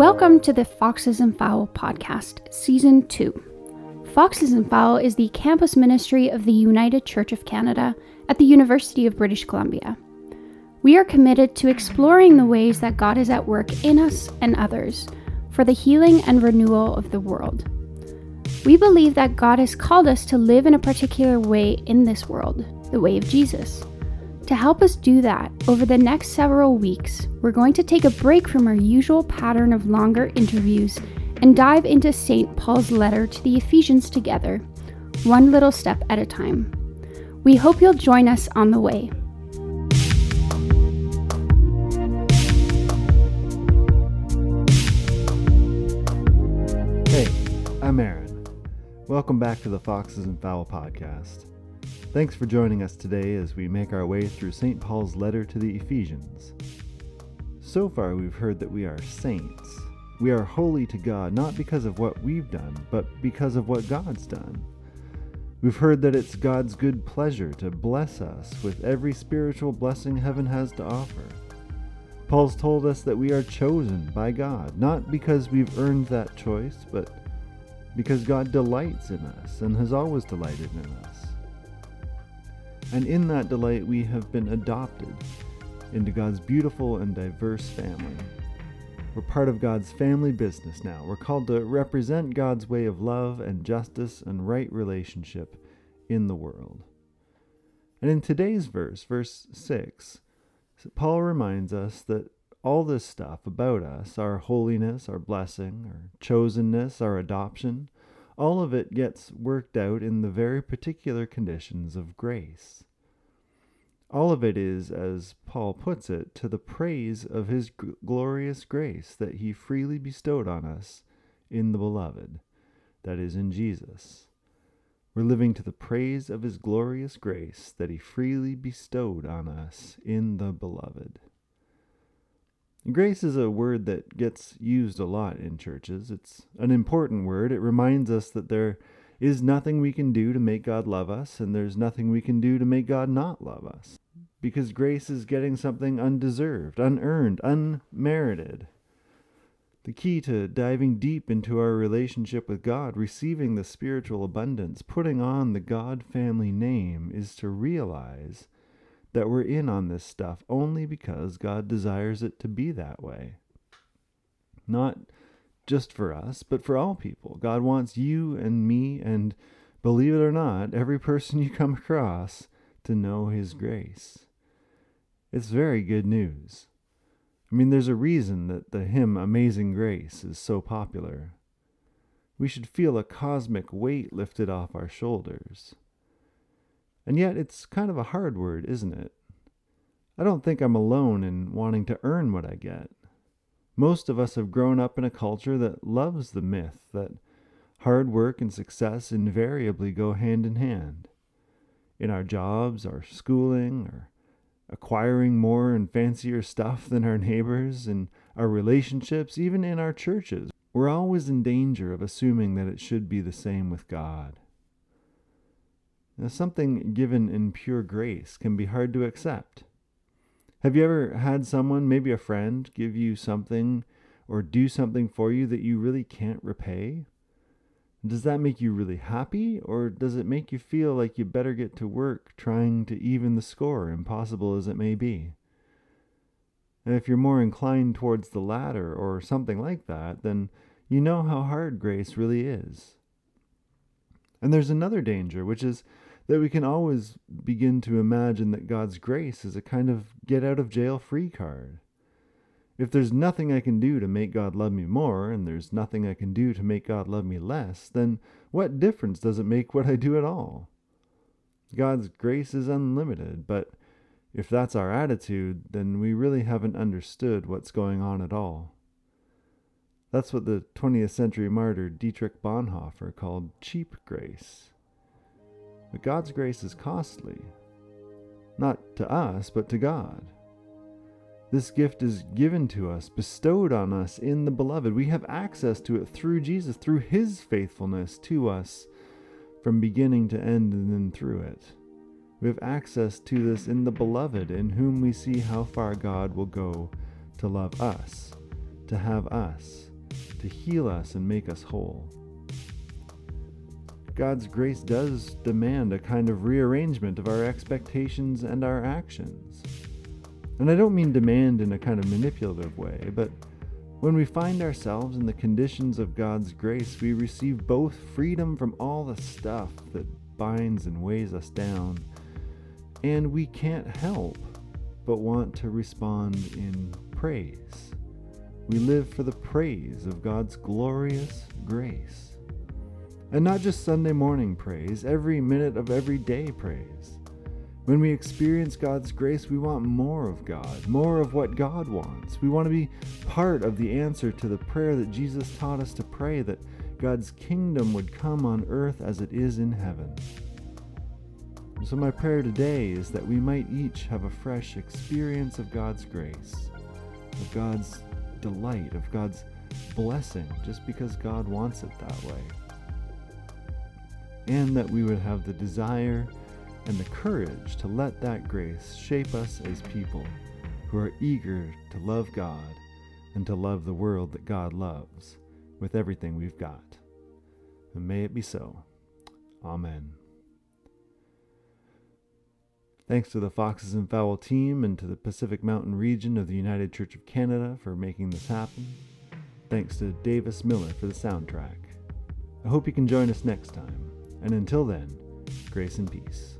Welcome to the Foxes and Fowl podcast, Season 2. Foxes and Fowl is the campus ministry of the United Church of Canada at the University of British Columbia. We are committed to exploring the ways that God is at work in us and others for the healing and renewal of the world. We believe that God has called us to live in a particular way in this world, the way of Jesus. To help us do that, over the next several weeks, we're going to take a break from our usual pattern of longer interviews and dive into St. Paul's letter to the Ephesians together, one little step at a time. We hope you'll join us on the way. Hey, I'm Aaron. Welcome back to the Foxes and Fowl podcast. Thanks for joining us today as we make our way through St. Paul's letter to the Ephesians. So far, we've heard that we are saints. We are holy to God not because of what we've done, but because of what God's done. We've heard that it's God's good pleasure to bless us with every spiritual blessing heaven has to offer. Paul's told us that we are chosen by God, not because we've earned that choice, but because God delights in us and has always delighted in us and in that delight we have been adopted into God's beautiful and diverse family. We're part of God's family business now. We're called to represent God's way of love and justice and right relationship in the world. And in today's verse, verse 6, Paul reminds us that all this stuff about us, our holiness, our blessing, our chosenness, our adoption, all of it gets worked out in the very particular conditions of grace. All of it is, as Paul puts it, to the praise of his g- glorious grace that he freely bestowed on us in the Beloved, that is, in Jesus. We're living to the praise of his glorious grace that he freely bestowed on us in the Beloved. Grace is a word that gets used a lot in churches. It's an important word. It reminds us that there is nothing we can do to make God love us, and there's nothing we can do to make God not love us. Because grace is getting something undeserved, unearned, unmerited. The key to diving deep into our relationship with God, receiving the spiritual abundance, putting on the God family name, is to realize that we're in on this stuff only because God desires it to be that way. Not just for us, but for all people. God wants you and me, and believe it or not, every person you come across to know His grace. It's very good news. I mean, there's a reason that the hymn Amazing Grace is so popular. We should feel a cosmic weight lifted off our shoulders. And yet, it's kind of a hard word, isn't it? I don't think I'm alone in wanting to earn what I get. Most of us have grown up in a culture that loves the myth that hard work and success invariably go hand in hand. In our jobs, our schooling, or acquiring more and fancier stuff than our neighbors, in our relationships, even in our churches, we're always in danger of assuming that it should be the same with God. Now, something given in pure grace can be hard to accept. Have you ever had someone, maybe a friend, give you something or do something for you that you really can't repay? Does that make you really happy, or does it make you feel like you better get to work trying to even the score, impossible as it may be? And if you're more inclined towards the latter or something like that, then you know how hard grace really is. And there's another danger, which is that we can always begin to imagine that God's grace is a kind of get out of jail free card. If there's nothing I can do to make God love me more, and there's nothing I can do to make God love me less, then what difference does it make what I do at all? God's grace is unlimited, but if that's our attitude, then we really haven't understood what's going on at all. That's what the 20th century martyr Dietrich Bonhoeffer called cheap grace. But God's grace is costly. Not to us, but to God. This gift is given to us, bestowed on us in the Beloved. We have access to it through Jesus, through His faithfulness to us from beginning to end and then through it. We have access to this in the Beloved, in whom we see how far God will go to love us, to have us, to heal us and make us whole. God's grace does demand a kind of rearrangement of our expectations and our actions. And I don't mean demand in a kind of manipulative way, but when we find ourselves in the conditions of God's grace, we receive both freedom from all the stuff that binds and weighs us down, and we can't help but want to respond in praise. We live for the praise of God's glorious grace. And not just Sunday morning praise, every minute of every day praise. When we experience God's grace, we want more of God, more of what God wants. We want to be part of the answer to the prayer that Jesus taught us to pray that God's kingdom would come on earth as it is in heaven. So, my prayer today is that we might each have a fresh experience of God's grace, of God's delight, of God's blessing, just because God wants it that way. And that we would have the desire and the courage to let that grace shape us as people who are eager to love God and to love the world that God loves with everything we've got. And may it be so. Amen. Thanks to the Foxes and Fowl team and to the Pacific Mountain region of the United Church of Canada for making this happen. Thanks to Davis Miller for the soundtrack. I hope you can join us next time. And until then, grace and peace.